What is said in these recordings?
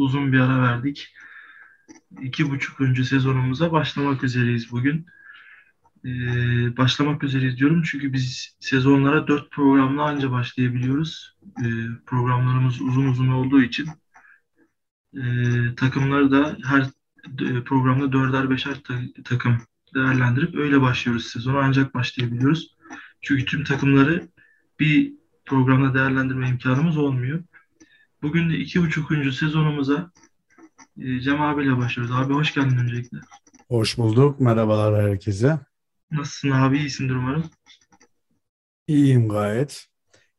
uzun bir ara verdik. İki buçuk önce sezonumuza başlamak üzereyiz bugün. Ee, başlamak üzereyiz diyorum çünkü biz sezonlara dört programla anca başlayabiliyoruz. Ee, programlarımız uzun uzun olduğu için e, takımları da her e, programda dörder beşer ta- takım değerlendirip öyle başlıyoruz sezona ancak başlayabiliyoruz. Çünkü tüm takımları bir programda değerlendirme imkanımız olmuyor. Bugün de iki buçukuncu sezonumuza e, Cem abiyle başlıyoruz. Abi hoş geldin öncelikle. Hoş bulduk. Merhabalar herkese. Nasılsın abi? İyisindir umarım. İyiyim gayet.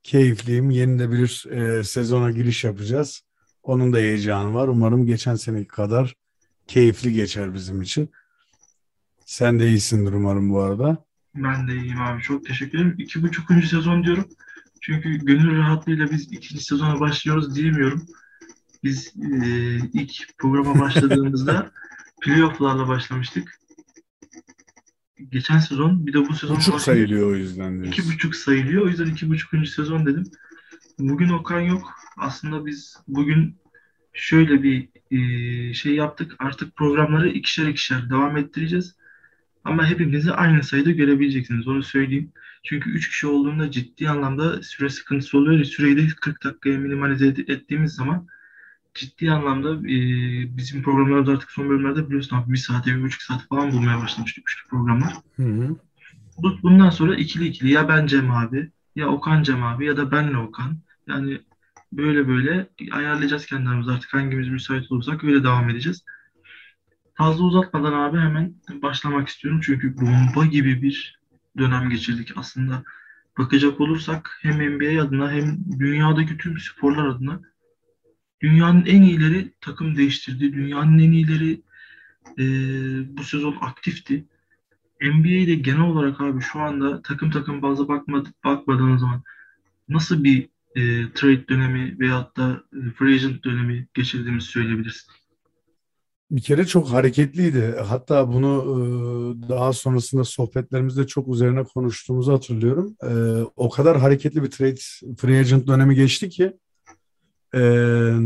Keyifliyim. Yeni de bir e, sezona giriş yapacağız. Onun da heyecanı var. Umarım geçen seneki kadar keyifli geçer bizim için. Sen de iyisindir umarım bu arada. Ben de iyiyim abi. Çok teşekkür ederim. İki buçukuncu sezon diyorum. Çünkü gönül rahatlığıyla biz ikinci sezona başlıyoruz diyemiyorum. Biz e, ilk programa başladığımızda playoff'larla başlamıştık. Geçen sezon bir de bu sezon Buçuk sayılıyor o yüzden İki diyorsun. buçuk sayılıyor. O yüzden iki buçukuncu sezon dedim. Bugün Okan yok. Aslında biz bugün şöyle bir e, şey yaptık. Artık programları ikişer ikişer devam ettireceğiz. Ama hepimizi aynı sayıda görebileceksiniz. Onu söyleyeyim. Çünkü 3 kişi olduğunda ciddi anlamda süre sıkıntısı oluyor. Süreyi de 40 dakikaya minimalize ettiğimiz zaman ciddi anlamda e, bizim programlarımız artık son bölümlerde biliyorsun abi bir saate, bir buçuk saat falan bulmaya başlamıştık üçlü programlar. Hı hı. Bu- Bundan sonra ikili ikili ya ben Cem abi ya Okan Cem abi ya da benle Okan. Yani böyle böyle ayarlayacağız kendimizi artık hangimiz müsait olursak öyle devam edeceğiz. Fazla uzatmadan abi hemen başlamak istiyorum. Çünkü bomba gibi bir dönem geçirdik aslında. Bakacak olursak hem NBA adına hem dünyadaki tüm sporlar adına dünyanın en iyileri takım değiştirdi. Dünyanın en iyileri e, bu sezon aktifti. NBA'de genel olarak abi şu anda takım takım bazı bakmadık, bakmadığınız zaman nasıl bir e, trade dönemi veyahut da e, free agent dönemi geçirdiğimizi söyleyebilirsin. Bir kere çok hareketliydi. Hatta bunu e, daha sonrasında sohbetlerimizde çok üzerine konuştuğumuzu hatırlıyorum. E, o kadar hareketli bir trade free agent dönemi geçti ki e,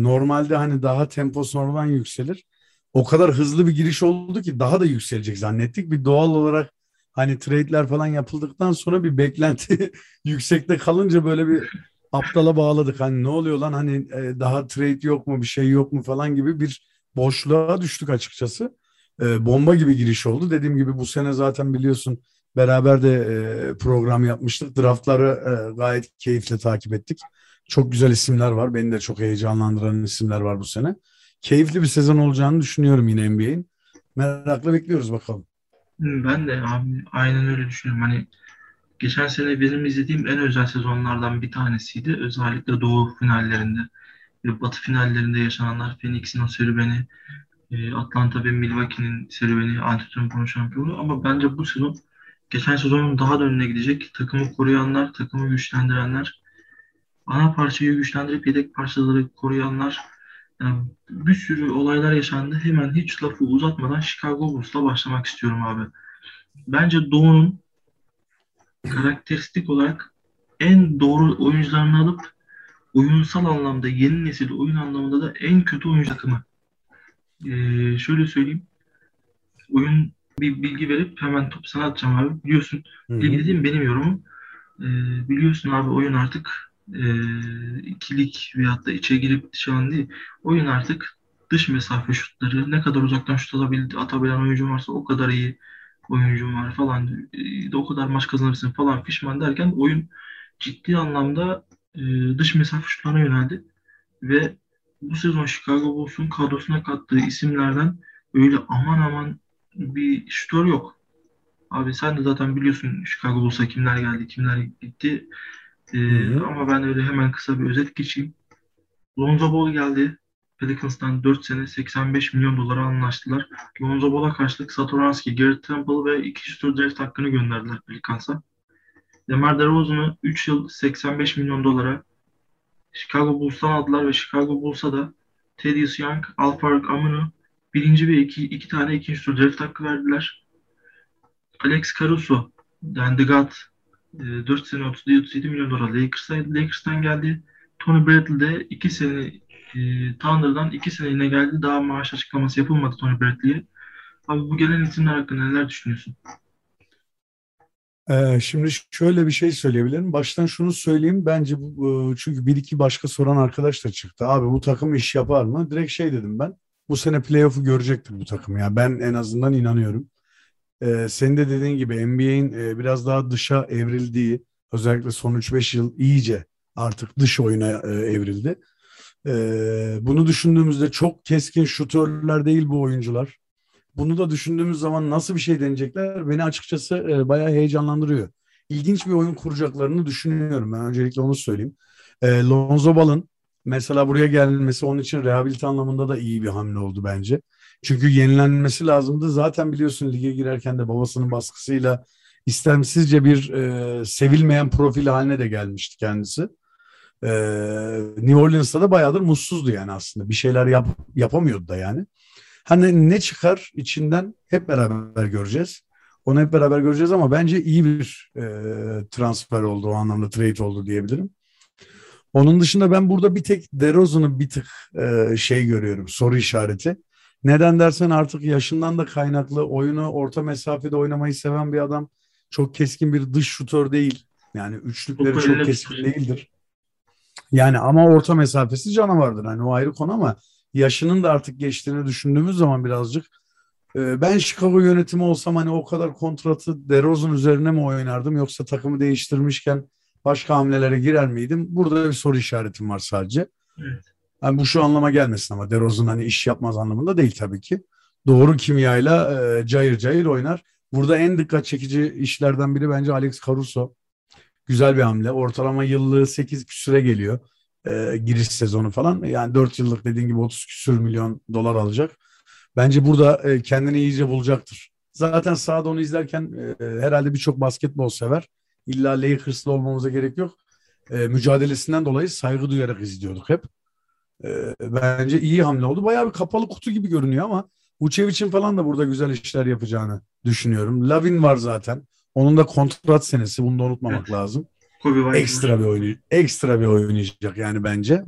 normalde hani daha tempo sonradan yükselir. O kadar hızlı bir giriş oldu ki daha da yükselecek zannettik. Bir doğal olarak hani trade'ler falan yapıldıktan sonra bir beklenti yüksekte kalınca böyle bir aptala bağladık. Hani ne oluyor lan hani daha trade yok mu bir şey yok mu falan gibi bir boşluğa düştük açıkçası. E, bomba gibi giriş oldu. Dediğim gibi bu sene zaten biliyorsun beraber de e, program yapmıştık. Draftları e, gayet keyifle takip ettik. Çok güzel isimler var. Beni de çok heyecanlandıran isimler var bu sene. Keyifli bir sezon olacağını düşünüyorum yine NBA'in. Merakla bekliyoruz bakalım. Ben de abi aynen öyle düşünüyorum. Hani geçen sene benim izlediğim en özel sezonlardan bir tanesiydi. Özellikle Doğu finallerinde Batı finallerinde yaşananlar Phoenix'in o serüveni, e, Atlanta ve Milwaukee'nin serüveni, Antetokounmpo şampiyonu ama bence bu sezon geçen sezonun daha da önüne gidecek. Takımı koruyanlar, takımı güçlendirenler, ana parçayı güçlendirip yedek parçaları koruyanlar yani bir sürü olaylar yaşandı. Hemen hiç lafı uzatmadan Chicago Bulls'la başlamak istiyorum abi. Bence Doğu'nun karakteristik olarak en doğru oyuncularını alıp oyunsal anlamda yeni nesil oyun anlamında da en kötü oyuncu takımı. Ee, şöyle söyleyeyim. Oyun bir bilgi verip hemen topu sana atacağım abi. Biliyorsun Hı hı. bilgi dediğim benim yorumum. Ee, biliyorsun abi oyun artık e, ikilik veyahut da içe girip dışarı değil. Oyun artık dış mesafe şutları ne kadar uzaktan şut alabil, atabilen oyuncun varsa o kadar iyi oyuncun var falan. E, o kadar maç kazanırsın falan fişman derken oyun ciddi anlamda e, dış mesafe şutlarına yöneldi. Ve bu sezon Chicago Bulls'un kadrosuna kattığı isimlerden öyle aman aman bir şutör yok. Abi sen de zaten biliyorsun Chicago Bulls'a kimler geldi, kimler gitti. Ee, ama ben öyle hemen kısa bir özet geçeyim. Lonzo Ball geldi. Pelicans'tan 4 sene 85 milyon dolara anlaştılar. Lonzo Ball'a karşılık Satoranski, Garrett Temple ve 2 şutör draft hakkını gönderdiler Pelicans'a. DeMar DeRozan'ı 3 yıl 85 milyon dolara Chicago Bulls'tan aldılar ve Chicago Bulls'a da Thaddeus Young, Alperen Aminu birinci ve iki, iki tane ikinci tur draft hakkı verdiler. Alex Caruso, yani The God, e, 4 sene 37 milyon dolar Lakers'a, Lakers'tan geldi. Tony Bradley de 2 sene e, Thunder'dan iki seneliğine geldi. Daha maaş açıklaması yapılmadı Tony Bradley'e. Abi bu gelen isimler hakkında neler düşünüyorsun? Ee, şimdi şöyle bir şey söyleyebilirim. Baştan şunu söyleyeyim. Bence bu, e, çünkü bir iki başka soran arkadaş da çıktı. Abi bu takım iş yapar mı? Direkt şey dedim ben. Bu sene playoff'u görecektir bu takım ya. Ben en azından inanıyorum. Ee, senin de dediğin gibi NBA'in e, biraz daha dışa evrildiği, özellikle son 3-5 yıl iyice artık dış oyuna e, evrildi. Ee, bunu düşündüğümüzde çok keskin şutörler değil bu oyuncular. Bunu da düşündüğümüz zaman nasıl bir şey deneyecekler beni açıkçası e, bayağı heyecanlandırıyor. İlginç bir oyun kuracaklarını düşünüyorum. Ben öncelikle onu söyleyeyim. E, Lonzo Ball'ın mesela buraya gelmesi onun için rehabilite anlamında da iyi bir hamle oldu bence. Çünkü yenilenmesi lazımdı. Zaten biliyorsun lige girerken de babasının baskısıyla istemsizce bir e, sevilmeyen profil haline de gelmişti kendisi. E, New Orleans'ta da bayağıdır mutsuzdu yani aslında. Bir şeyler yap, yapamıyordu da yani. Hani ne çıkar içinden hep beraber göreceğiz. Onu hep beraber göreceğiz ama bence iyi bir e, transfer oldu o anlamda trade oldu diyebilirim. Onun dışında ben burada bir tek DeRozan'ı bir tık e, şey görüyorum soru işareti. Neden dersen artık yaşından da kaynaklı oyunu orta mesafede oynamayı seven bir adam. Çok keskin bir dış şutör değil. Yani üçlükleri çok keskin değildir. Yani ama orta mesafesi canavardır. Hani o ayrı konu ama yaşının da artık geçtiğini düşündüğümüz zaman birazcık e, ben Chicago yönetimi olsam hani o kadar kontratı DeRozan üzerine mi oynardım yoksa takımı değiştirmişken başka hamlelere girer miydim? Burada bir soru işaretim var sadece. Evet. Yani bu şu anlama gelmesin ama DeRozan hani iş yapmaz anlamında değil tabii ki. Doğru kimyayla e, cayır cayır oynar. Burada en dikkat çekici işlerden biri bence Alex Caruso. Güzel bir hamle. Ortalama yıllığı 8 küsüre geliyor e, giriş sezonu falan. Yani 4 yıllık dediğin gibi 30 küsür milyon dolar alacak. Bence burada e, kendini iyice bulacaktır. Zaten sahada onu izlerken e, herhalde birçok basketbol sever. İlla Lakers'lı olmamıza gerek yok. E, mücadelesinden dolayı saygı duyarak izliyorduk hep. E, bence iyi hamle oldu. Bayağı bir kapalı kutu gibi görünüyor ama Vucevic'in falan da burada güzel işler yapacağını düşünüyorum. Lavin var zaten. Onun da kontrat senesi. Bunu da unutmamak lazım. Kobe ekstra bir oyun ekstra bir oynayacak yani bence.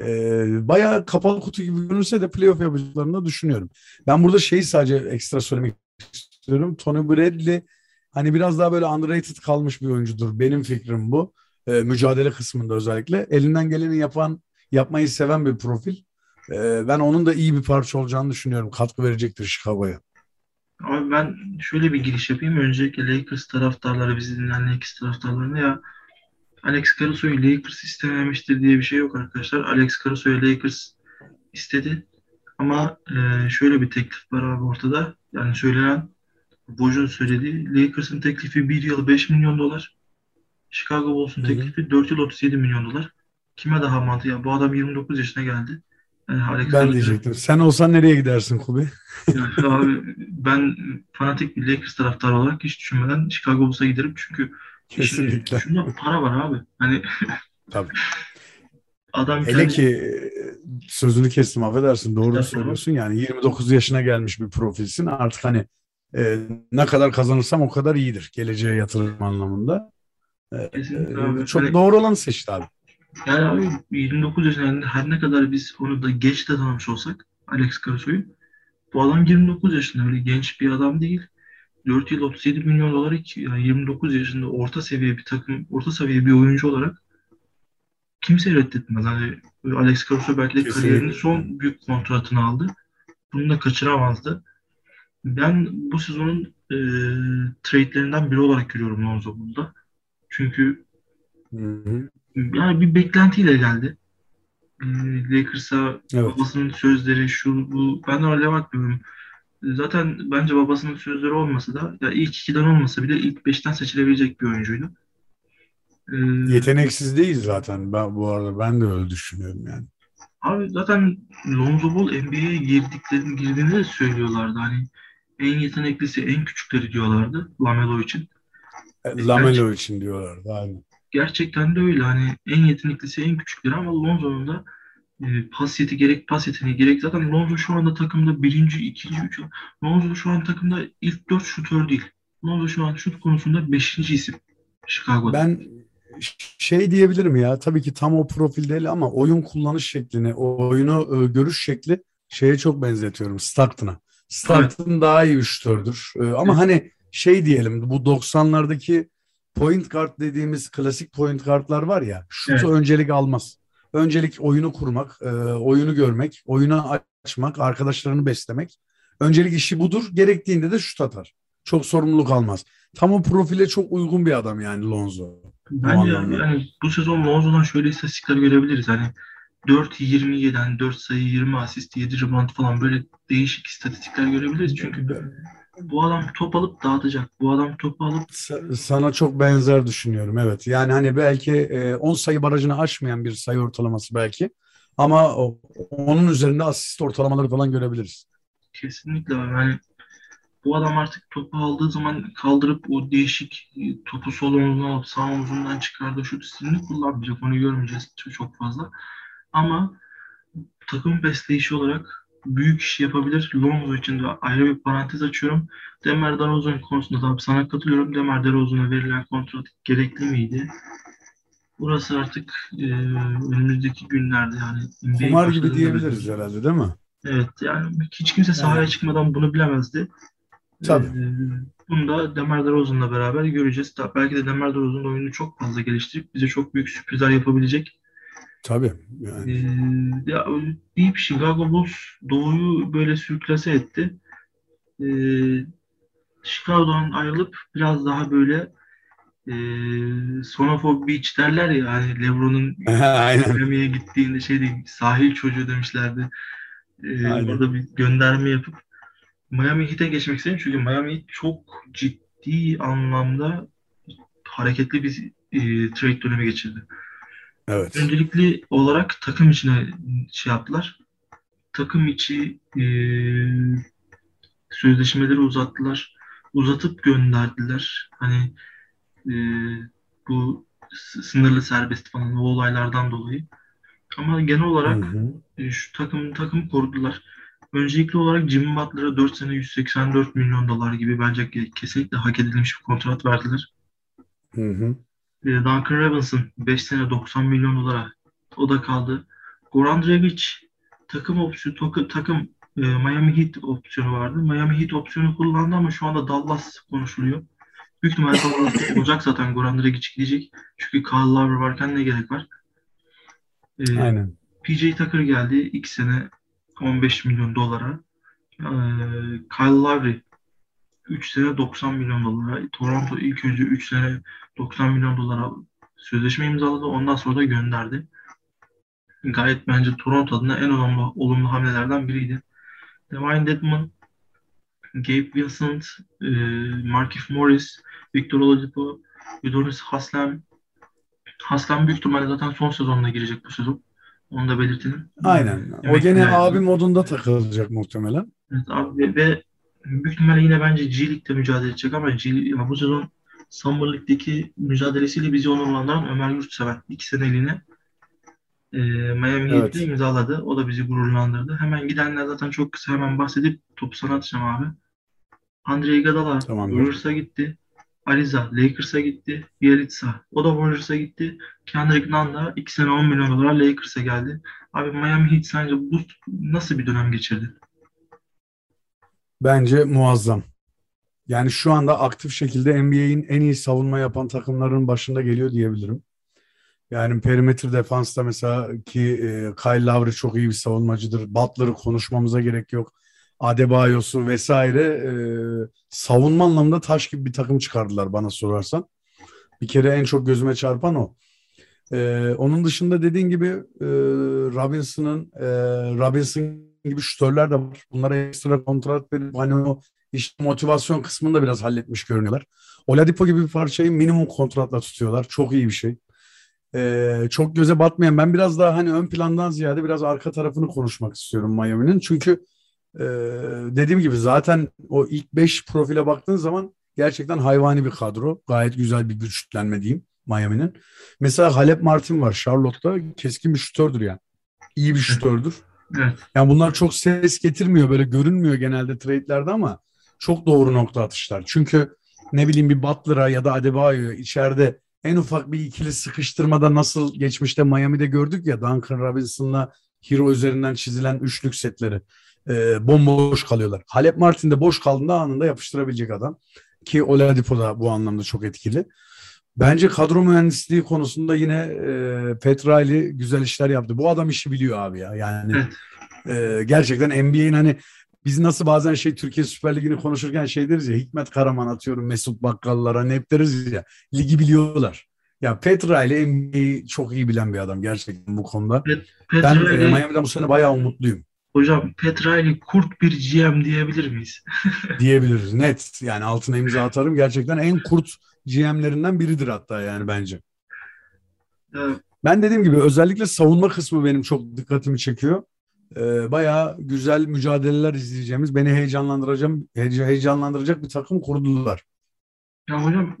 Ee, bayağı kapalı kutu gibi görünse de playoff yapacaklarını düşünüyorum. Ben burada şeyi sadece ekstra söylemek istiyorum. Tony Bradley hani biraz daha böyle underrated kalmış bir oyuncudur. Benim fikrim bu. Ee, mücadele kısmında özellikle. Elinden geleni yapan, yapmayı seven bir profil. Ee, ben onun da iyi bir parça olacağını düşünüyorum. Katkı verecektir Chicago'ya. Abi ben şöyle bir giriş yapayım. Öncelikle Lakers taraftarları, bizi dinleyen Lakers taraftarlarına ya Alex Caruso'yu Lakers istememiştir diye bir şey yok arkadaşlar. Alex Caruso'yu Lakers istedi. Ama e, şöyle bir teklif var abi ortada. Yani söylenen Boj'un söylediği Lakers'ın teklifi 1 yıl 5 milyon dolar. Chicago Bulls'un teklifi 4 yıl 37 milyon dolar. Kime daha mantıklı? Ya bu adam 29 yaşına geldi. Yani Alex ben diyecektim. Sen olsan nereye gidersin Kubi? Yani abi ben fanatik bir Lakers taraftarı olarak hiç düşünmeden Chicago Bulls'a giderim çünkü Kesinlikle. Şunda para var abi. Hani Tabii. Adam Hele kendi... ki sözünü kestim affedersin doğru söylüyorsun yani 29 yaşına gelmiş bir profilsin artık hani e, ne kadar kazanırsam o kadar iyidir geleceğe yatırım anlamında. E, e, çok hani, doğru olanı seçti abi. Yani abi 29 yaşında her ne kadar biz onu da geç de tanımış olsak Alex Caruso'yu bu adam 29 yaşında öyle genç bir adam değil. 4 yıl 37 milyon dolar yani 29 yaşında orta seviye bir takım, orta seviye bir oyuncu olarak kimse reddetmez. Hani Alex Caruso belki de Kesinlikle. kariyerinin son büyük kontratını aldı. Bunu da kaçıramazdı. Ben bu sezonun e, trade'lerinden biri olarak görüyorum Lonzo bunda. Çünkü hı hı. Yani bir beklentiyle geldi. E, Lakers'a evet. babasının sözleri şu bu ben öyle bakmıyorum. Zaten bence babasının sözleri olmasa da ya ilk ikiden olmasa bile ilk beşten seçilebilecek bir oyuncuydu. Ee, Yeteneksiz değil zaten ben, bu arada ben de öyle düşünüyorum yani. Abi zaten Lonzo Ball NBA'ye girdiklerini girdiğini de söylüyorlardı. Hani en yeteneklisi en küçükleri diyorlardı Lamelo için. E, Lamelo için diyorlardı aynı. Gerçekten de öyle. Hani en yeteneklisi en küçükleri ama Lonzo'nun da e, pas yeti gerek pas yeteneği gerek zaten Lonzo şu anda takımda birinci, ikinci, üç. Lonzo şu an takımda ilk dört şutör değil. Lonzo şu an şut konusunda beşinci isim Chicago'da. Ben şey diyebilirim ya tabii ki tam o profil değil ama oyun kullanış şeklini, oyunu e, görüş şekli şeye çok benzetiyorum Stockton'a. Stockton daha iyi üçtördür. E, ama Evet. hani şey diyelim bu 90'lardaki point guard dediğimiz klasik point guardlar var ya şutu Evet. öncelik almaz. Öncelik oyunu kurmak, e, oyunu görmek, oyunu açmak, arkadaşlarını beslemek. Öncelik işi budur. Gerektiğinde de şut atar. Çok sorumluluk almaz. Tam o profile çok uygun bir adam yani Lonzo. Bence anlamda. yani bu sezon Lonzo'dan şöyle istatistikler görebiliriz. Hani 4-27'den 4 sayı 20 asist 7 rebound falan böyle değişik istatistikler görebiliriz. Çünkü bu adam top alıp dağıtacak. Bu adam topu alıp Sa- Sana çok benzer düşünüyorum evet. Yani hani belki e, 10 sayı barajını aşmayan bir sayı ortalaması belki. Ama onun üzerinde asist ortalamaları falan görebiliriz. kesinlikle. Yani bu adam artık topu aldığı zaman kaldırıp o değişik e, topu sol omzuna alıp sağ omzundan çıkardığı şut stilini kullanmayacak. Onu görmeyeceğiz çok, çok fazla. Ama takım besleyişi olarak büyük iş yapabilir. Lonzo için de ayrı bir parantez açıyorum. Demar DeRozan konusunda tabii sana katılıyorum. Demar DeRozan'a verilen kontrat gerekli miydi? Burası artık e, önümüzdeki günlerde yani Kumar gibi diyebiliriz herhalde değil mi? Evet yani hiç kimse sahaya Yani. çıkmadan bunu bilemezdi. Tabii. Ee, bunu da Demar DeRozan'la beraber göreceğiz. Belki de Demar DeRozan oyununu çok fazla geliştirip bize çok büyük sürprizler yapabilecek. Tabii. Yani. Ee, ya, bir Chicago Bulls Doğu'yu böyle sürklase etti. Ee, Chicago'dan ayrılıp biraz daha böyle e, Son of a Beach derler ya hani LeBron'un. Miami'ye gittiğinde şey değil, sahil çocuğu demişlerdi. Ee, Aynen. orada bir gönderme yapıp Miami Heat'e geçmek istedim çünkü Miami Heat çok ciddi anlamda hareketli bir e, trade dönemi geçirdi. Evet. Öncelikli olarak takım içine şey yaptılar. Takım içi e, sözleşmeleri uzattılar. Uzatıp gönderdiler. Hani e, bu sınırlı serbest falan o olaylardan dolayı. Ama genel Hı olarak hı. e, şu takım takım korudular. Öncelikli olarak Jimmy Butler'a 4 sene 184 milyon dolar gibi bence ke- kesinlikle hak edilmiş bir kontrat verdiler. Hı hı. E, Duncan Robinson 5 sene 90 milyon dolara o da kaldı. Goran Dragic takım opsiyonu takı- takım e, Miami Heat opsiyonu vardı. Miami Heat opsiyonu kullandı ama şu anda Dallas konuşuluyor. Büyük ihtimalle Dallas olacak zaten Goran Dragic gidecek. Çünkü Kyle Lowry varken ne gerek var? E, Aynen. PJ Tucker geldi 2 sene 15 milyon dolara. Ee, Kyle Lowry 3 sene 90 milyon dolara. Toronto ilk önce 3 sene 90 milyon dolara sözleşme imzaladı. Ondan sonra da gönderdi. Gayet bence Toronto adına en olumlu, olumlu hamlelerden biriydi. Devine Dedmon, Gabe Vincent, e, Markieff Morris, Victor Oladipo, Udonis Haslem. Haslem büyük ihtimalle zaten son sezonuna girecek bu sezon. Onu da belirtelim. Aynen. O Emekli gene yani. abi modunda takılacak muhtemelen. Evet abi ve, ve büyük ihtimalle yine bence G League'de mücadele edecek ama G, ya bu sezon Summer League'deki mücadelesiyle bizi onurlandıran Ömer Yurtseven iki seneliğine e, Miami Evet. Heat'le imzaladı. O da bizi gururlandırdı. Hemen gidenler zaten çok kısa hemen bahsedip topu sana atacağım abi. Andre Iguodala. Warriors'a gitti. Ariza Lakers'a gitti. Bielitsa o da Warriors'a gitti. Kendrick Nunn da 2 sene 10 milyon dolar Lakers'a geldi. Abi Miami Heat sence bu nasıl bir dönem geçirdi? Bence muazzam. Yani şu anda aktif şekilde NBA'in en iyi savunma yapan takımların başında geliyor diyebilirim. Yani perimetre defansta mesela ki e, Kyle Lowry çok iyi bir savunmacıdır. Butler'ı konuşmamıza gerek yok. Adebayo'su vesaire e, savunma anlamında taş gibi bir takım çıkardılar bana sorarsan. Bir kere en çok gözüme çarpan o. E, onun dışında dediğin gibi e, Robinson'ın e, Robinson gibi şütörler de var. Bunlara ekstra kontrat verip hani o işte motivasyon kısmını da biraz halletmiş görünüyorlar. Oladipo gibi bir parçayı minimum kontratla tutuyorlar. Çok iyi bir şey. Ee, çok göze batmayan ben biraz daha hani ön plandan ziyade biraz arka tarafını konuşmak istiyorum Miami'nin. Çünkü e, dediğim gibi zaten o ilk 5 profile baktığın zaman gerçekten hayvani bir kadro. Gayet güzel bir güçlenme diyeyim Miami'nin. Mesela Halep Martin var Charlotte'da. Keskin bir şutördür yani. İyi bir şutördür. Evet. Yani bunlar çok ses getirmiyor böyle görünmüyor genelde trade'lerde ama çok doğru nokta atışlar. Çünkü ne bileyim bir Butler'a ya da Adebayo'ya içeride en ufak bir ikili sıkıştırmada nasıl geçmişte Miami'de gördük ya Duncan Robinson'la Hero üzerinden çizilen üçlük setleri e, bomboş kalıyorlar. Halep Martin de boş kaldığında anında yapıştırabilecek adam. Ki Oladipo da bu anlamda çok etkili. Bence kadro mühendisliği konusunda yine e, Petrali güzel işler yaptı. Bu adam işi biliyor abi ya. Yani e, gerçekten NBA'in hani biz nasıl bazen şey Türkiye Süper Ligi'ni konuşurken şey deriz ya Hikmet Karaman atıyorum Mesut Bakkallara ne hep deriz ya ligi biliyorlar. Ya Petra ile NBA'yi çok iyi bilen bir adam gerçekten bu konuda. Pet, ben e, Miami'den bu sene bayağı umutluyum. Hocam Petrali kurt bir GM diyebilir miyiz? Diyebiliriz net. Yani altına imza atarım. Gerçekten en kurt GM'lerinden biridir hatta yani bence. Evet. Ben dediğim gibi özellikle savunma kısmı benim çok dikkatimi çekiyor. Ee, bayağı güzel mücadeleler izleyeceğimiz, beni heyecanlandıracağım, heyecanlandıracak bir takım kurdular. Ya hocam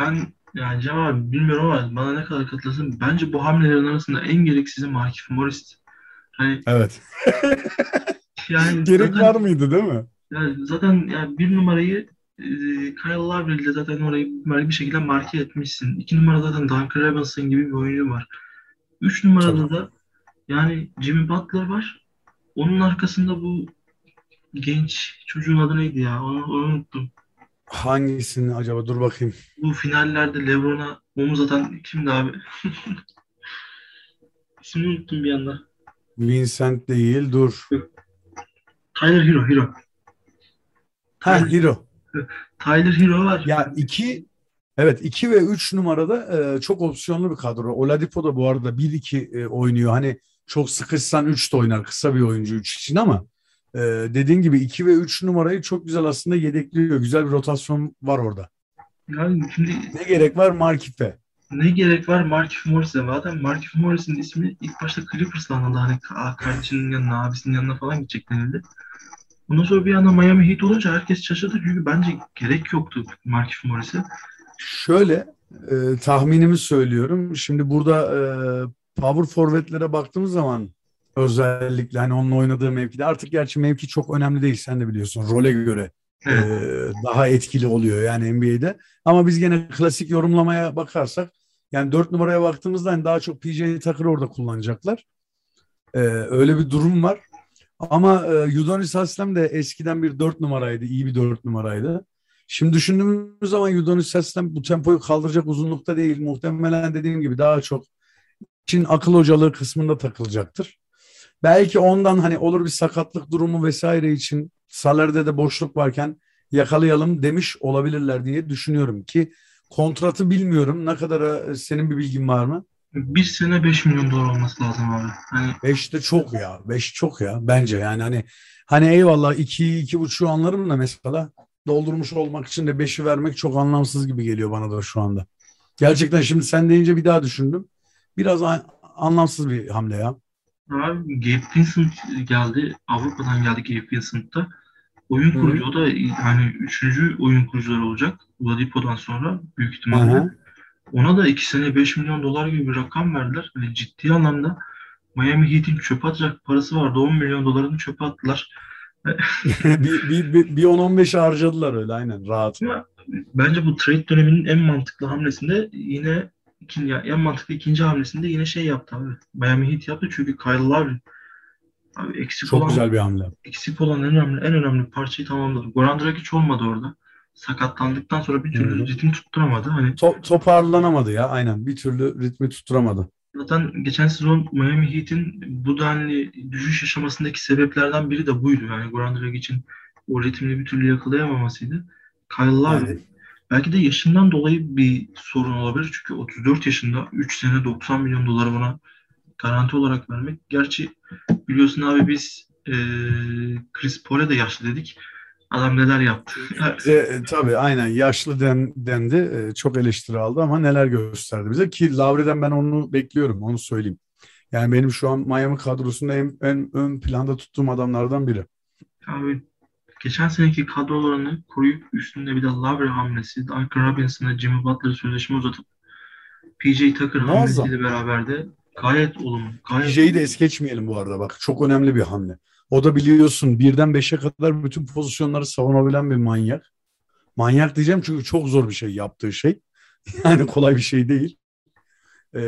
ben yani Cem abi bilmiyorum ama bana ne kadar katılırsın. Bence bu hamlelerin arasında en gereksizi Markif Morris. Hani, evet. yani Gerek zaten, var mıydı değil mi? Yani zaten yani bir numarayı e, Kyle Lowry ile zaten orayı bir şekilde marke etmişsin. İki numarada zaten Duncan Robinson gibi bir oyuncu var. Üç numarada tamam. da yani Jimmy Butler var. Onun arkasında bu genç çocuğun adı neydi ya? Onu, onu unuttum. Hangisini acaba? Dur bakayım. Bu finallerde LeBron'a omuz atan kimdi abi? İsmini unuttum bir anda. Vincent değil. Dur. Tyler Hero. Hero. Ha Hero. Tyler Hero var. Ya iki Evet 2 ve 3 numarada e, çok opsiyonlu bir kadro. Oladipo da bu arada 1-2 e, oynuyor. Hani çok sıkışsan 3 de oynar. Kısa bir oyuncu 3 için ama e, dediğin gibi 2 ve 3 numarayı çok güzel aslında yedekliyor. Güzel bir rotasyon var orada. Yani şimdi ne gerek var Markif'e? Ne gerek var Markif Morris'e? Zaten Markif Morris'in ismi ilk başta Clippers'la anıldı. Hani kardeşinin yanına, abisinin yanına falan gidecek denildi. Ondan sonra bir anda Miami Heat olunca herkes şaşırdı. Çünkü bence gerek yoktu Markif Morris'e. Şöyle e, tahminimi söylüyorum. Şimdi burada e, power forvetlere baktığımız zaman özellikle hani onun oynadığı mevkide artık gerçi mevki çok önemli değil sen de biliyorsun role göre e, daha etkili oluyor yani NBA'de. Ama biz gene klasik yorumlamaya bakarsak yani dört numaraya baktığımızda hani daha çok PJ Tucker'ı orada kullanacaklar. E, öyle bir durum var. Ama e, Udonis Haslem de eskiden bir dört numaraydı. iyi bir dört numaraydı. Şimdi düşündüğümüz zaman Udonis Haslem bu tempoyu kaldıracak uzunlukta değil. Muhtemelen dediğim gibi daha çok için akıl hocalığı kısmında takılacaktır. Belki ondan hani olur bir sakatlık durumu vesaire için salerde de boşluk varken yakalayalım demiş olabilirler diye düşünüyorum ki kontratı bilmiyorum. Ne kadar e, senin bir bilgin var mı? Bir sene 5 milyon dolar olması lazım abi. Hani... 5 de çok ya. 5 çok ya bence yani hani hani eyvallah 2 iki, 2,5'u anlarım da mesela doldurmuş olmak için de 5'i vermek çok anlamsız gibi geliyor bana da şu anda. Gerçekten şimdi sen deyince bir daha düşündüm. Biraz anlamsız bir hamle ya. Abi Gabe Vincent geldi. Avrupa'dan geldi Gabe Vincent'ta. Oyun kurucu. O da yani üçüncü oyun kurucuları olacak. Oladipo'dan sonra büyük ihtimalle. Hı. Ona da 2 sene 5 milyon dolar gibi bir rakam verdiler. Ve ciddi anlamda Miami Heat'in çöpe atacak parası vardı. 10 milyon dolarını çöpe attılar. bir, bir, bir, bir 10-15 harcadılar öyle aynen rahat. Ama bence bu trade döneminin en mantıklı hamlesinde yine ikinci, en mantıklı ikinci hamlesinde yine şey yaptı abi. Miami Heat yaptı çünkü Kyle Lowry abi eksik Çok olan, güzel bir hamle. Eksik olan en önemli en önemli parçayı tamamladı. Goran Dragic olmadı orada. Sakatlandıktan sonra bir türlü Hı-hı. ritmi tutturamadı. Hani to- toparlanamadı ya aynen. Bir türlü ritmi tutturamadı. Zaten geçen sezon Miami Heat'in bu denli düşüş yaşamasındaki sebeplerden biri de buydu. Yani Goran Dragic'in o ritmini bir türlü yakalayamamasıydı. Kyle Lowry belki de yaşından dolayı bir sorun olabilir. Çünkü 34 yaşında 3 sene 90 milyon dolar buna garanti olarak vermek. Gerçi biliyorsun abi biz e, Chris Paul'e de yaşlı dedik. Adam neler yaptı. e, tabii aynen yaşlı den, dendi. E, çok eleştiri aldı ama neler gösterdi bize. Ki Lavre'den ben onu bekliyorum onu söyleyeyim. Yani benim şu an Miami kadrosunda en, en ön planda tuttuğum adamlardan biri. Abi geçen seneki kadrolarını koruyup üstünde bir de Lavre hamlesi, Duncan Robinson'a Jimmy Butler'ı sözleşme uzatıp PJ Tucker hamlesiyle beraber de gayet olumlu. Gayet PJ'yi de es geçmeyelim bu arada bak. Çok önemli bir hamle. O da biliyorsun birden beşe kadar bütün pozisyonları savunabilen bir manyak. Manyak diyeceğim çünkü çok zor bir şey yaptığı şey. Yani kolay bir şey değil. Ee,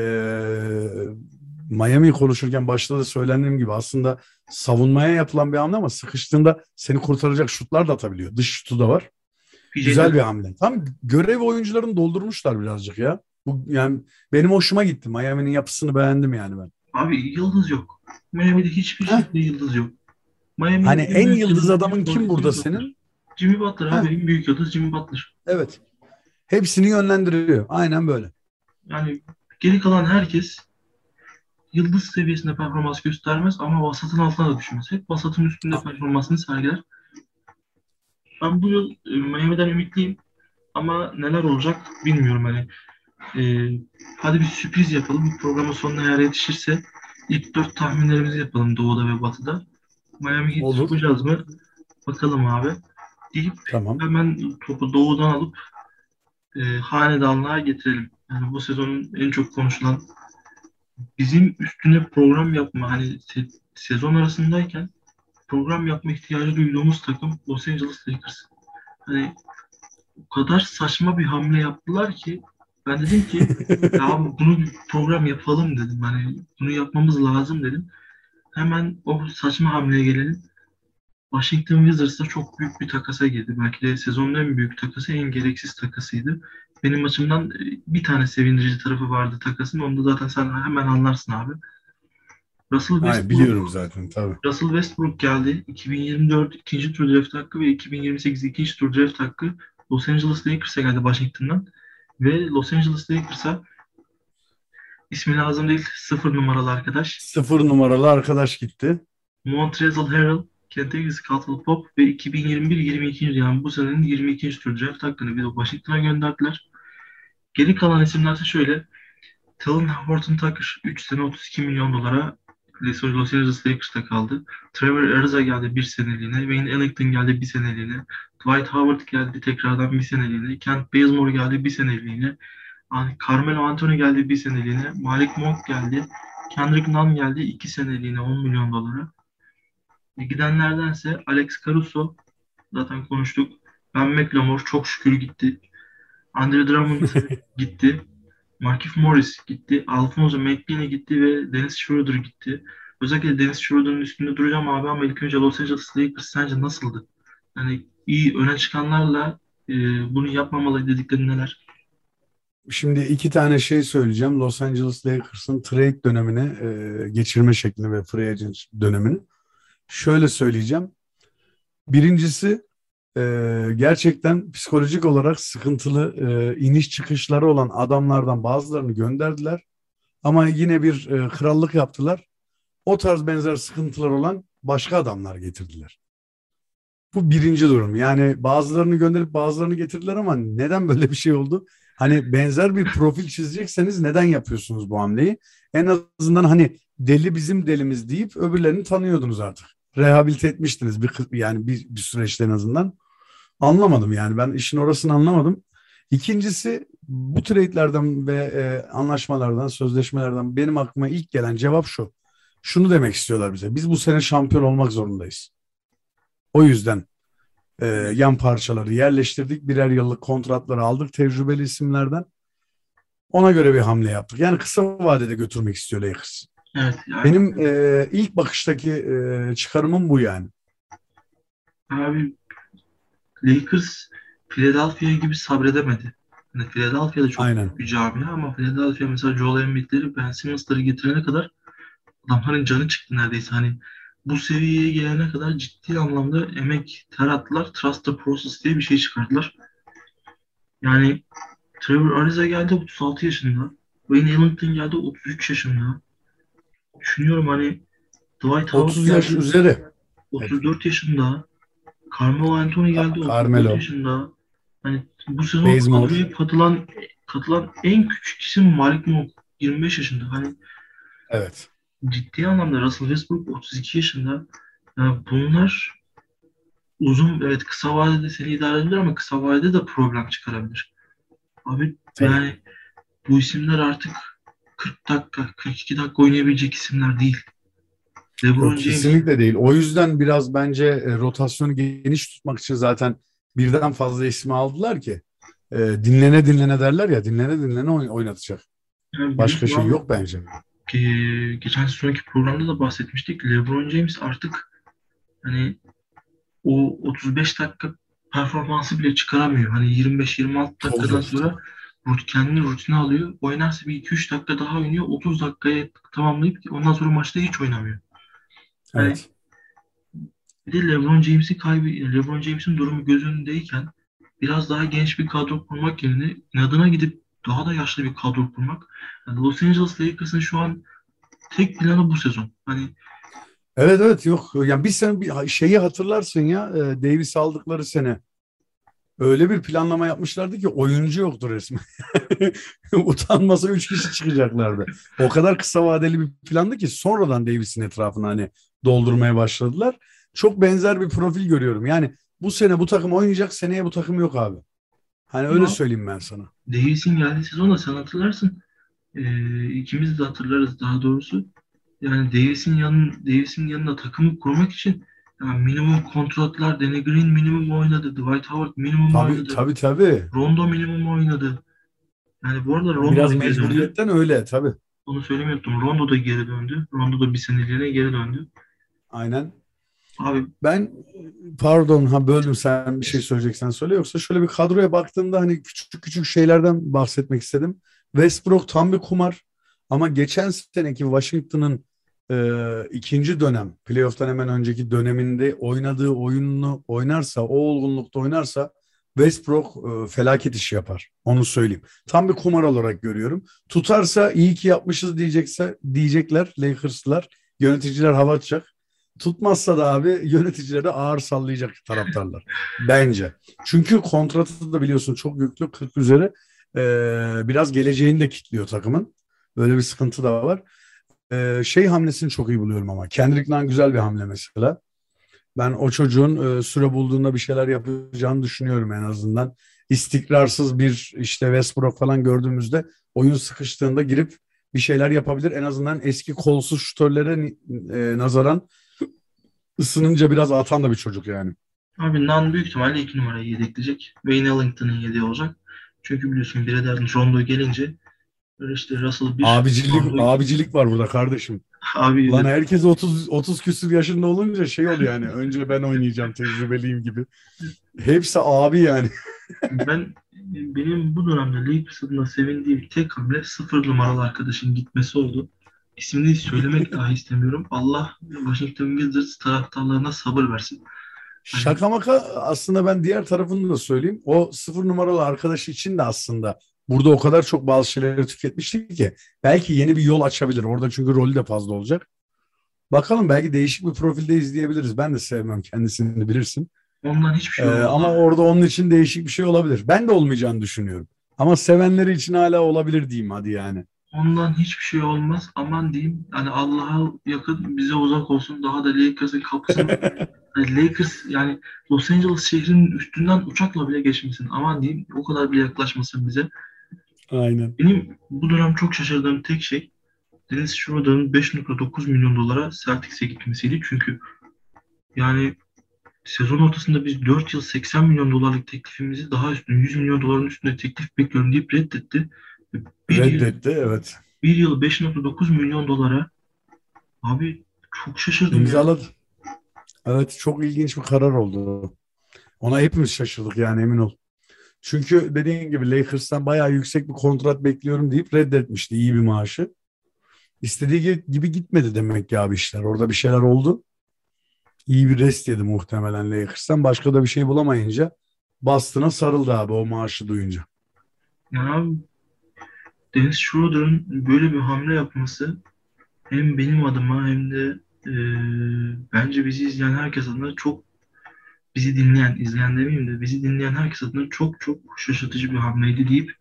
Miami'yi konuşurken başta da söylendiğim gibi aslında savunmaya yapılan bir hamle ama sıkıştığında seni kurtaracak şutlar da atabiliyor. Dış şutu da var. Güzel bir hamle. Tam görev oyuncularını doldurmuşlar birazcık ya. Bu yani benim hoşuma gitti. Miami'nin yapısını beğendim yani ben. Abi yıldız yok. Miami'de hiçbir şekilde yıldız yok. Miami'nin hani en yıldız adamın kim burada senin? Jimmy Butler abi. En büyük yıldız Jimmy Butler. Evet. Hepsini yönlendiriyor. Aynen böyle. Yani geri kalan herkes yıldız seviyesinde performans göstermez ama vasatın altına da düşmez. Hep vasatın üstünde performansını sergiler. Ben bu yıl e, Miami'den ümitliyim ama neler olacak bilmiyorum hani. E, hadi bir sürpriz yapalım. Bu programın sonuna eğer yetişirse ilk dört tahminlerimizi yapalım Doğu'da ve Batı'da. Miami Heat yapacağız mı? Bakalım abi. Deyip tamam. hemen topu Doğu'dan alıp e, hanedanlığa getirelim. Yani bu sezonun en çok konuşulan bizim üstüne program yapma hani se- sezon arasındayken program yapma ihtiyacı duyduğumuz takım Los Angeles Lakers. Hani o kadar saçma bir hamle yaptılar ki ben dedim ki ya bunu program yapalım dedim. Hani bunu yapmamız lazım dedim. Hemen o saçma hamleye gelelim. Washington Wizards'a çok büyük bir takasa girdi. Belki de sezonun en büyük takası, en gereksiz takasıydı. Benim açımdan e, bir tane sevindirici tarafı vardı takasın. Onu da zaten sen hemen anlarsın abi. Russell Westbrook, Hayır, biliyorum zaten tabii. Russell Westbrook geldi. 2024 ikinci tur draft hakkı ve 2028 ikinci tur draft hakkı Los Angeles Lakers'a geldi Washington'dan. Ve Los Angeles Lakers'a ismi lazım değil sıfır numaralı arkadaş. Sıfır numaralı arkadaş gitti. Montrezl Harrell, Kentucky Caldwell Pop ve 2021-22. yani bu senenin 22. tur draft hakkını bir de Washington'a gönderdiler. Geri kalan isimler ise şöyle. Talon Horton Tucker 3 sene 32 milyon dolara Los Angeles Lakers'ta kaldı. Trevor Ariza geldi bir seneliğine. Wayne Ellington geldi bir seneliğine. Dwight Howard geldi tekrardan bir seneliğine. Kent Bazemore geldi bir seneliğine. Carmelo Anthony geldi bir seneliğine. Malik Monk geldi. Kendrick Nunn geldi iki seneliğine 10 milyon dolara. Gidenlerdense Alex Caruso zaten konuştuk. Ben McLemore çok şükür gitti. Andre Drummond gitti. Markif Morris gitti. Alfonso McKinney gitti ve Dennis Schroeder gitti. Özellikle Dennis Schroeder'ın üstünde duracağım abi ama ilk önce Los Angeles Lakers sence nasıldı? Yani iyi öne çıkanlarla e, bunu yapmamalı dedikleri neler? Şimdi iki tane şey söyleyeceğim. Los Angeles Lakers'ın trade dönemini e, geçirme şeklini ve free agent dönemini. Şöyle söyleyeceğim. Birincisi e, gerçekten psikolojik olarak sıkıntılı e, iniş çıkışları olan adamlardan bazılarını gönderdiler. Ama yine bir e, krallık yaptılar. O tarz benzer sıkıntılar olan başka adamlar getirdiler. Bu birinci durum. Yani bazılarını gönderip bazılarını getirdiler ama neden böyle bir şey oldu? Hani benzer bir profil çizecekseniz neden yapıyorsunuz bu hamleyi? En azından hani deli bizim delimiz deyip öbürlerini tanıyordunuz artık. Rehabilite etmiştiniz bir yani bir, bir süreçte en azından. Anlamadım yani ben işin orasını anlamadım. İkincisi bu trade'lerden ve e, anlaşmalardan, sözleşmelerden benim aklıma ilk gelen cevap şu. Şunu demek istiyorlar bize. Biz bu sene şampiyon olmak zorundayız. O yüzden e, yan parçaları yerleştirdik. Birer yıllık kontratları aldık tecrübeli isimlerden. Ona göre bir hamle yaptık. Yani kısa vadede götürmek istiyor Lakers. Evet. Yani... Benim e, ilk bakıştaki e, çıkarımım bu yani. Abi Lakers Philadelphia gibi sabredemedi. Yani Philadelphia da çok Aynen. bir camia ama Philadelphia mesela Joel Embiid'leri Ben Simmons'ları getirene kadar adamların canı çıktı neredeyse. Hani bu seviyeye gelene kadar ciddi anlamda emek ter attılar. Trust the process diye bir şey çıkardılar. Yani Trevor Ariza geldi 36 yaşında. Wayne Ellington geldi 33 yaşında. Düşünüyorum hani Dwight Howard 30 yaş geldi, üzeri. 34 evet. yaşında. Carmelo Anthony geldi Carmelo. 34 yaşında. Hani bu sezon kadroya katılan katılan en küçük isim Malik Monk 25 yaşında. Hani Evet ciddi anlamda Russell Westbrook 32 yaşında. Yani bunlar uzun evet kısa vadede seni idare edebilir ama kısa vadede de problem çıkarabilir. Abi Tabii. yani bu isimler artık 40 dakika, 42 dakika oynayabilecek isimler değil. LeBron Yok, James... Kesinlikle değil. O yüzden biraz bence e, rotasyonu geniş tutmak için zaten birden fazla ismi aldılar ki. e, dinlene dinlene derler ya dinlene dinlene oynatacak. Yani Başka şey yok bence. Ki, geçen sonraki programda da bahsetmiştik. LeBron James artık hani o 35 dakika performansı bile çıkaramıyor. Hani 25-26 dakikadan sonra kendini rutine alıyor. Oynarsa bir 2-3 dakika daha oynuyor. 30 dakikaya tamamlayıp ondan sonra maçta hiç oynamıyor. Yani evet. Bir de LeBron James'i kaybı LeBron James'in durumu göz önündeyken biraz daha genç bir kadro kurmak yerine inadına gidip daha da yaşlı bir kadro kurmak. Yani Los Angeles Lakers'ın şu an tek planı bu sezon. Hani Evet evet yok. Yani bir sene bir şeyi hatırlarsın ya e, Davis aldıkları sene. Öyle bir planlama yapmışlardı ki oyuncu yoktu resmen. Utanmasa üç kişi çıkacaklardı. O kadar kısa vadeli bir plandı ki sonradan Davis'in etrafını hani doldurmaya başladılar. Çok benzer bir profil görüyorum. Yani bu sene bu takım oynayacak, seneye bu takım yok abi. Hani öyle söyleyeyim ben sana. Davis'in geldiği sezonda sen hatırlarsın. Ee, ikimiz de hatırlarız daha doğrusu. Yani Davis'in yanın Davis'in yanında takımı kurmak için yani minimum kontratlar Danny Green minimum oynadı. Dwight Howard minimum tabii, oynadı. Tabii tabii. Rondo minimum oynadı. Yani bu arada Rondo Biraz mecburiyetten öyle tabii. Onu söylemiyordum. Rondo da geri döndü. Rondo da bir seneliğine geri döndü. Aynen. Abi ben pardon ha böldüm sen bir şey söyleyeceksen söyle yoksa şöyle bir kadroya baktığımda hani küçük küçük şeylerden bahsetmek istedim. Westbrook tam bir kumar ama geçen seneki Washington'ın e, ikinci dönem playoff'tan hemen önceki döneminde oynadığı oyununu oynarsa o olgunlukta oynarsa Westbrook e, felaket iş yapar. Onu söyleyeyim. Tam bir kumar olarak görüyorum. Tutarsa iyi ki yapmışız diyecekse diyecekler Lakers'lar. Yöneticiler hava atacak. Tutmazsa da abi yöneticilere ağır sallayacak taraftarlar. Bence. Çünkü kontratı da biliyorsun çok yüklü 40 üzeri. Ee, biraz geleceğini de kilitliyor takımın. Böyle bir sıkıntı da var. Ee, şey hamlesini çok iyi buluyorum ama. Kendrick Nunn güzel bir hamle mesela. Ben o çocuğun e, süre bulduğunda bir şeyler yapacağını düşünüyorum en azından. İstikrarsız bir işte Westbrook falan gördüğümüzde oyun sıkıştığında girip bir şeyler yapabilir. En azından eski kolsuz şutörlere e, nazaran ısınınca biraz atan da bir çocuk yani. Abi Nan büyük ihtimalle iki numarayı yedekleyecek. Wayne Ellington'ın yedeği olacak. Çünkü biliyorsun bir eder Rondo gelince işte Russell bir abicilik Rondo... abicilik var burada kardeşim. Abi Lan herkes 30 30 küsür yaşında olunca şey oluyor yani. Önce ben oynayacağım tecrübeliyim gibi. Hepsi abi yani. ben benim bu dönemde Lakers adına sevindiğim tek hamle sıfır numaralı arkadaşın gitmesi oldu ismini söylemek dahi istemiyorum. Allah Washington Wizards taraftarlarına sabır versin. Hani Şaka maka aslında ben diğer tarafını da söyleyeyim. O sıfır numaralı arkadaş için de aslında burada o kadar çok bazı şeyleri tüketmişti ki belki yeni bir yol açabilir. Orada çünkü rolü de fazla olacak. Bakalım belki değişik bir profilde izleyebiliriz. Ben de sevmem kendisini bilirsin. Ondan hiçbir şey ee, Ama orada onun için değişik bir şey olabilir. Ben de olmayacağını düşünüyorum. Ama sevenleri için hala olabilir diyeyim hadi yani. Ondan hiçbir şey olmaz. Aman diyeyim. Hani Allah'a yakın bize uzak olsun. Daha da Lakers'ın kapısını yani Lakers yani Los Angeles şehrinin üstünden uçakla bile geçmesin. Aman diyeyim. O kadar bile yaklaşmasın bize. Aynen. Benim bu dönem çok şaşırdığım tek şey Dennis Schroeder'ın 5.9 milyon dolara Celtics'e gitmesiydi. Çünkü yani sezon ortasında biz 4 yıl 80 milyon dolarlık teklifimizi daha üstün 100 milyon doların üstünde teklif bekliyorum deyip reddetti. Bir Reddetti yıl, evet. Bir yıl 5.9 milyon dolara abi çok şaşırdım İmzaladı. Ya. Evet çok ilginç bir karar oldu. Ona hepimiz şaşırdık yani emin ol. Çünkü dediğin gibi Lakers'tan bayağı yüksek bir kontrat bekliyorum deyip reddetmişti iyi bir maaşı. İstediği gibi gitmedi demek ya abi işler. Orada bir şeyler oldu. İyi bir rest yedi muhtemelen Lakers'tan. Başka da bir şey bulamayınca bastına sarıldı abi o maaşı duyunca. Ya Dennis Schroeder'ın böyle bir hamle yapması hem benim adıma hem de e, bence bizi izleyen herkes adına çok bizi dinleyen, izleyen demeyeyim de bizi dinleyen herkes adına çok çok şaşırtıcı bir hamleydi deyip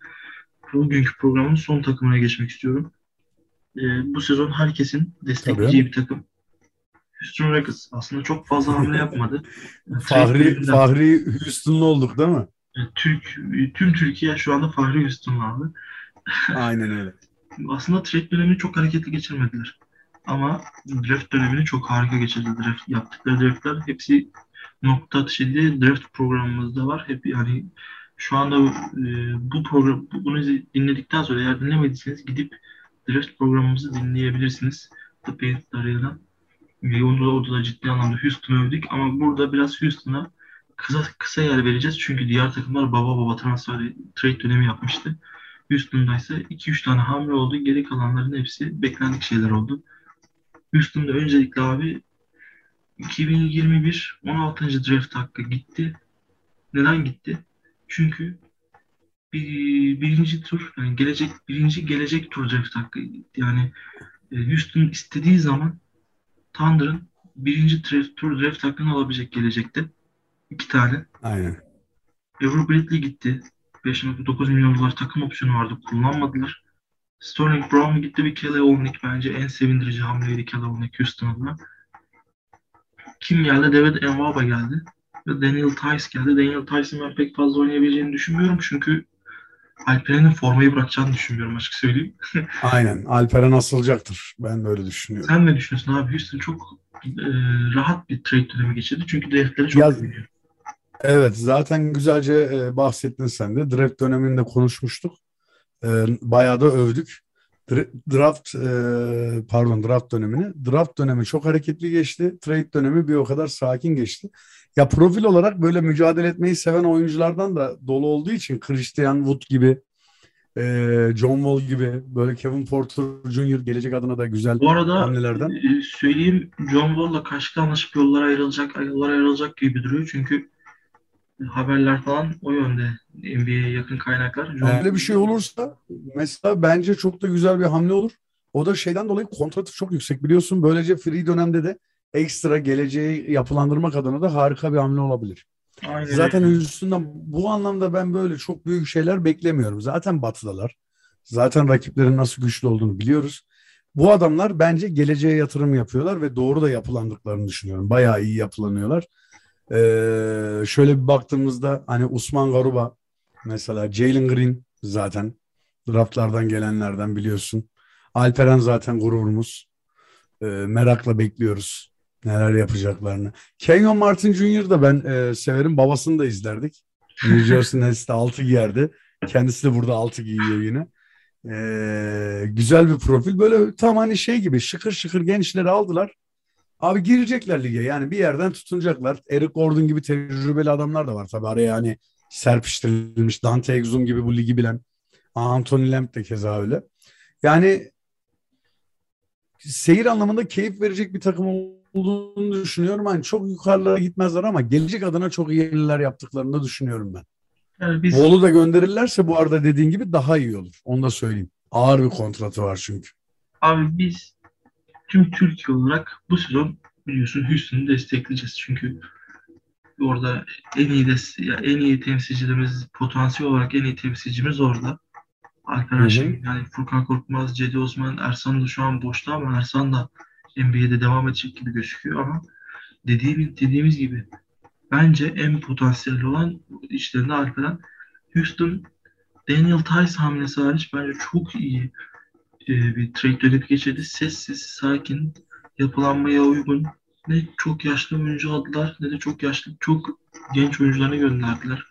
bugünkü programın son takımına geçmek istiyorum. E, bu sezon herkesin destekleyeceği bir takım. Houston Rockets aslında çok fazla hamle yapmadı. Fahri, Fahri Houston'lu olduk değil mi? Türk, tüm Türkiye şu anda Fahri Houston'lu abi. Aynen öyle. Aslında trade dönemini çok hareketli geçirmediler. Ama draft dönemini çok harika geçirdi. Draft, yaptıkları draftlar hepsi nokta atışı diye draft programımızda var. Hep yani şu anda e, bu program bunu dinledikten sonra eğer dinlemediyseniz gidip draft programımızı dinleyebilirsiniz. The Paint Arena'dan. Ve onda, orada da ciddi anlamda Houston'u övdük ama burada biraz Houston'a kısa kısa yer vereceğiz. Çünkü diğer takımlar baba baba transfer trade dönemi yapmıştı. Houston'da ise 2-3 tane hamle oldu. Geri kalanların hepsi beklendik şeyler oldu. Houston'da öncelikle abi 2021 16. draft hakkı gitti. Neden gitti? Çünkü bir, birinci tur yani gelecek birinci gelecek tur draft hakkı yani e, Houston istediği zaman Thunder'ın birinci draft, tur draft hakkını alabilecek gelecekte. iki tane. Aynen. Avery Bradley gitti. 5.9 milyon dolar takım opsiyonu vardı. Kullanmadılar. Sterling Brown gitti bir Kelly Olynyk bence en sevindirici hamleydi Kelly Olynyk Houston adına. Kim geldi? David Enwaba geldi. Ve Daniel Tice geldi. Daniel Tice'ın ben pek fazla oynayabileceğini düşünmüyorum çünkü Alperen'in formayı bırakacağını düşünmüyorum açık söyleyeyim. Aynen. Alperen asılacaktır. Ben de öyle düşünüyorum. Sen ne düşünüyorsun abi? Houston çok e, rahat bir trade dönemi geçirdi. Çünkü draftleri çok ya. Evet. Zaten güzelce e, bahsettin sen de. Draft döneminde konuşmuştuk. E, bayağı da övdük. Draft e, pardon draft dönemini. Draft dönemi çok hareketli geçti. Trade dönemi bir o kadar sakin geçti. Ya profil olarak böyle mücadele etmeyi seven oyunculardan da dolu olduğu için Christian Wood gibi e, John Wall gibi böyle Kevin Porter Jr. gelecek adına da güzel Bu arada hamlelerden. E, söyleyeyim John Wall'la karşılıklı anlaşıp yollara ayrılacak, yollara ayrılacak gibi duruyor. Çünkü haberler falan o yönde NBA'ye yakın kaynaklar. John Öyle bir şey olursa mesela bence çok da güzel bir hamle olur. O da şeyden dolayı kontratı çok yüksek biliyorsun. Böylece free dönemde de ekstra geleceği yapılandırmak adına da harika bir hamle olabilir. Aynen. Zaten üstünden bu anlamda ben böyle çok büyük şeyler beklemiyorum. Zaten batıdalar. Zaten rakiplerin nasıl güçlü olduğunu biliyoruz. Bu adamlar bence geleceğe yatırım yapıyorlar ve doğru da yapılandıklarını düşünüyorum. Bayağı iyi yapılanıyorlar. Ee, şöyle bir baktığımızda hani Usman Garuba mesela Jalen Green zaten draftlardan gelenlerden biliyorsun. Alperen zaten gururumuz. Ee, merakla bekliyoruz neler yapacaklarını. Kenyon Martin Jr. da ben e, severim. Babasını da izlerdik. New Jersey Nets'te 6 giyerdi. Kendisi de burada 6 giyiyor yine. Ee, güzel bir profil. Böyle tam hani şey gibi şıkır şıkır gençleri aldılar. Abi girecekler lige yani bir yerden tutunacaklar. Eric Gordon gibi tecrübeli adamlar da var tabii araya hani serpiştirilmiş. Dante Exum gibi bu ligi bilen. Anthony Lamb de keza öyle. Yani seyir anlamında keyif verecek bir takım olduğunu düşünüyorum. Hani çok yukarılara gitmezler ama gelecek adına çok iyi yerler yaptıklarını düşünüyorum ben. Yani biz... Bolu da gönderirlerse bu arada dediğin gibi daha iyi olur. Onu da söyleyeyim. Ağır bir kontratı var çünkü. Abi biz tüm Türkiye olarak bu sezon biliyorsun Houston'u destekleyeceğiz. Çünkü orada en iyi de, en iyi temsilcilerimiz potansiyel olarak en iyi temsilcimiz orada. Arkadaşım yani Furkan Korkmaz, Cedi Osman, Ersan da şu an boşta ama Ersan da NBA'de devam edecek gibi gözüküyor ama dediğim, dediğimiz gibi bence en potansiyelli olan işlerinde Alperen Houston Daniel Tice hamlesi hariç bence çok iyi e, bir dönemi geçirdi. Sessiz, sakin, yapılanmaya uygun. Ne çok yaşlı oyuncu aldılar ne de çok yaşlı, çok genç oyuncularını gönderdiler.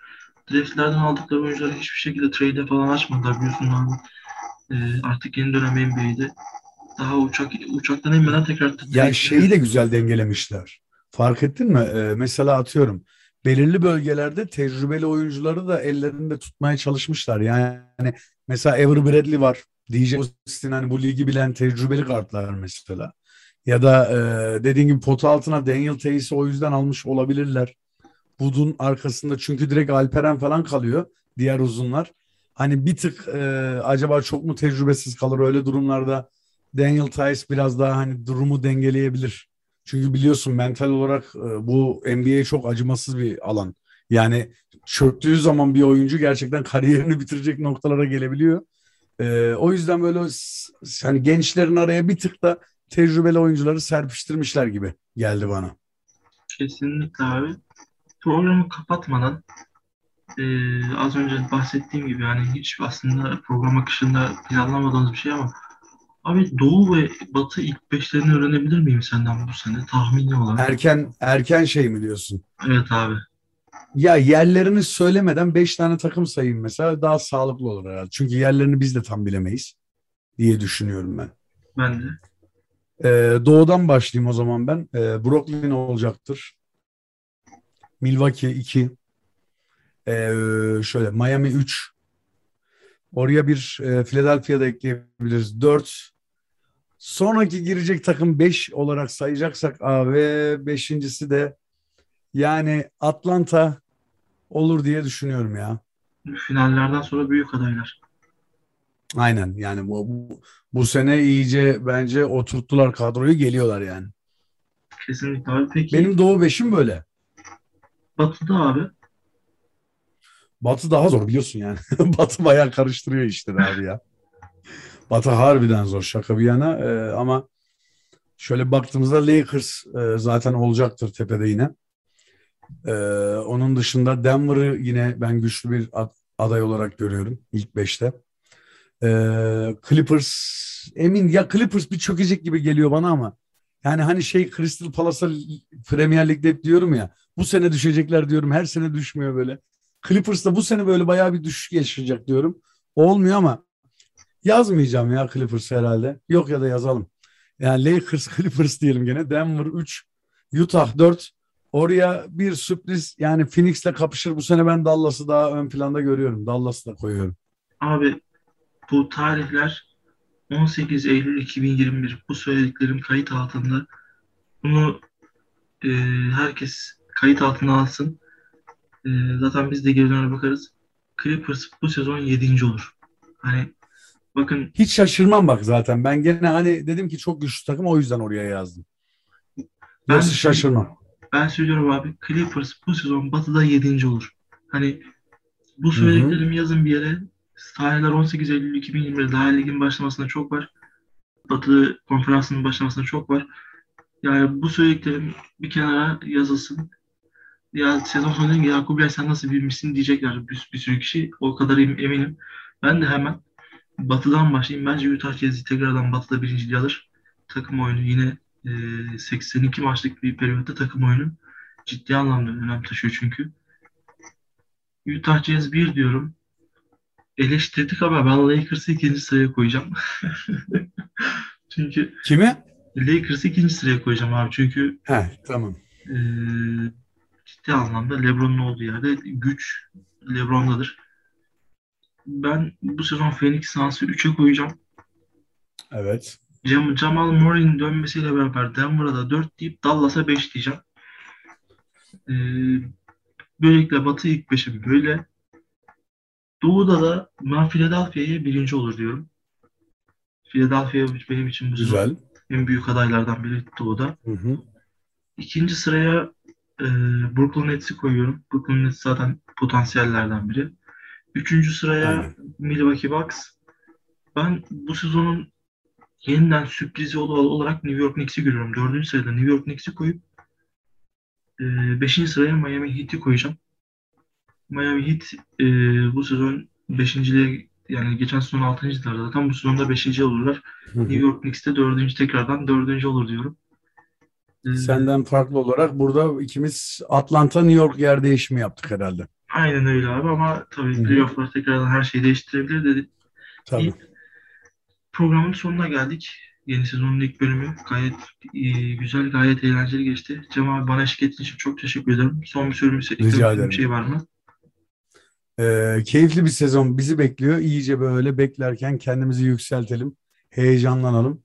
Draftlerden aldıkları oyuncuları hiçbir şekilde trade'e falan açmadılar biliyorsun abi. E, artık yeni dönem NBA'de daha uçak uçaktan inmeden tekrar ya şeyi de güzel dengelemişler. Fark ettin mi? Ee, mesela atıyorum belirli bölgelerde tecrübeli oyuncuları da ellerinde tutmaya çalışmışlar. Yani mesela Avery Bradley var. DJ Austin hani bu ligi bilen tecrübeli kartlar mesela. Ya da e, dediğin gibi potu altına Daniel Tays'i o yüzden almış olabilirler. Budun arkasında çünkü direkt Alperen falan kalıyor. Diğer uzunlar. Hani bir tık e, acaba çok mu tecrübesiz kalır öyle durumlarda Daniel Tice biraz daha hani durumu dengeleyebilir. Çünkü biliyorsun mental olarak e, bu NBA çok acımasız bir alan. Yani çöktüğü zaman bir oyuncu gerçekten kariyerini bitirecek noktalara gelebiliyor. E, o yüzden böyle hani gençlerin araya bir tık da tecrübeli oyuncuları serpiştirmişler gibi geldi bana. Kesinlikle abi. Programı kapatmadan e, az önce bahsettiğim gibi yani hiç aslında program akışında planlamadığımız bir şey ama Abi Doğu ve Batı ilk beşlerini öğrenebilir miyim senden bu sene tahmini olarak? Erken erken şey mi diyorsun? Evet abi. Ya yerlerini söylemeden 5 tane takım sayayım mesela daha sağlıklı olur herhalde. Çünkü yerlerini biz de tam bilemeyiz diye düşünüyorum ben. Ben de. Ee, doğudan başlayayım o zaman ben. Ee, Brooklyn olacaktır. Milwaukee 2. Ee, şöyle Miami 3. Oraya bir e, Philadelphia'da ekleyebiliriz. 4. Sonraki girecek takım 5 olarak sayacaksak ve beşincisi de yani Atlanta olur diye düşünüyorum ya. Finallerden sonra büyük adaylar. Aynen yani bu, bu, bu sene iyice bence oturttular kadroyu geliyorlar yani. Kesinlikle abi. Peki Benim Doğu beşim böyle. Batı'da abi Batı daha zor biliyorsun yani. Batı bayağı karıştırıyor işte abi ya. Batı harbiden zor şaka bir yana Ee, ama şöyle baktığımızda Lakers e, zaten olacaktır tepede yine. Ee, onun dışında Denver'ı yine ben güçlü bir ad- aday olarak görüyorum ilk beşte. Ee, Clippers emin ya Clippers bir çökecek gibi geliyor bana ama yani hani şey Crystal Palace'a Premier Lig'de hep diyorum ya bu sene düşecekler diyorum her sene düşmüyor böyle. Clippers da bu sene böyle bayağı bir düşüş yaşayacak diyorum. Olmuyor ama yazmayacağım ya Clippers herhalde. Yok ya da yazalım. Yani Lakers Clippers diyelim gene. Denver 3, Utah 4. Oraya bir sürpriz yani Phoenix'le kapışır. Bu sene ben Dallas'ı daha ön planda görüyorum. Dallas'ı da koyuyorum. abi bu tarihler 18 Eylül 2021 bu söylediklerim kayıt altında. Bunu e, herkes kayıt altına alsın. E, zaten biz de gerilerine bakarız. Clippers bu sezon 7. olur. Hani bakın Hiç şaşırmam bak zaten. Ben gene hani dedim ki çok güçlü takım o yüzden oraya yazdım. Ben- Yoksa şaşırmam. Ben söylüyorum abi Clippers bu sezon Batı'da 7. olur. Hani bu söylediklerimi yazın bir yere. Tarihler 18 Eylül 2021 daha ligin başlamasına çok var. Batı konferansının başlamasına çok var. Yani bu söylediklerim bir kenara yazılsın. Ya sezon sonu deyince Yakup sen nasıl bilmişsin diyecekler bir, bir sürü kişi. O kadar em- eminim. Ben de hemen Batı'dan başlayayım. Bence Utah Jazz tekrardan Batı'da birinciliği alır. Takım oyunu yine e, 82 maçlık bir periyotta takım oyunu ciddi anlamda önem taşıyor çünkü. Utah Jazz 1 diyorum. Eleştirdik ama ben Lakers'ı ikinci sıraya koyacağım. çünkü Kimi? Lakers'ı ikinci sıraya koyacağım abi. Çünkü He tamam. e, ciddi anlamda LeBron'un olduğu yerde güç LeBron'dadır. Ben bu sezon Phoenix Suns'ı 3'e koyacağım. Evet. Cam Jamal Murray'in dönmesiyle beraber Denver'a da 4 deyip Dallas'a 5 diyeceğim. Ee, böylelikle Batı ilk 5'im böyle. Doğu'da da ben Philadelphia'ya birinci olur diyorum. Philadelphia benim için bu Güzel. en büyük adaylardan biri Doğu'da. Hı hı. İkinci sıraya e, Brooklyn Nets'i koyuyorum. Brooklyn Nets zaten potansiyellerden biri. Üçüncü sıraya Aynen. Milwaukee Bucks. Ben bu sezonun yeniden sürprizi ol- olarak New York Knicks'i görüyorum. Dördüncü sırada New York Knicks'i koyup e, beşinci sıraya Miami Heat'i koyacağım. Miami Heat e, bu sezon beşinciliğe yani geçen sezon altıncılar zaten bu sezonda beşinci olurlar. New York Knicks'te dördüncü tekrardan dördüncü olur diyorum. E, Senden farklı olarak burada ikimiz Atlanta New York yer değişimi yaptık herhalde. Aynen öyle abi ama tabii playoff'lar tekrardan her şeyi değiştirebilir dedi. Tabii. Programın sonuna geldik. Yeni sezonun ilk bölümü gayet e, güzel, gayet eğlenceli geçti. Cem abi bana eşlik ettiğin için çok teşekkür ederim. Son bir sorum Rica bir ederim. şey var mı? Ee, keyifli bir sezon bizi bekliyor. İyice böyle beklerken kendimizi yükseltelim. Heyecanlanalım.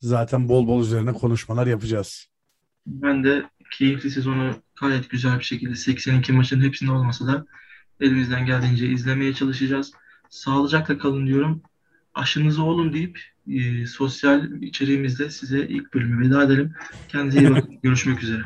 Zaten bol bol üzerine konuşmalar yapacağız. Ben de keyifli sezonu gayet güzel bir şekilde 82 maçın hepsinde olmasa da elimizden geldiğince izlemeye çalışacağız. Sağlıcakla kalın diyorum. Aşınızı olun deyip e, sosyal içeriğimizde size ilk bölümü veda edelim. Kendinize iyi bakın. Görüşmek üzere.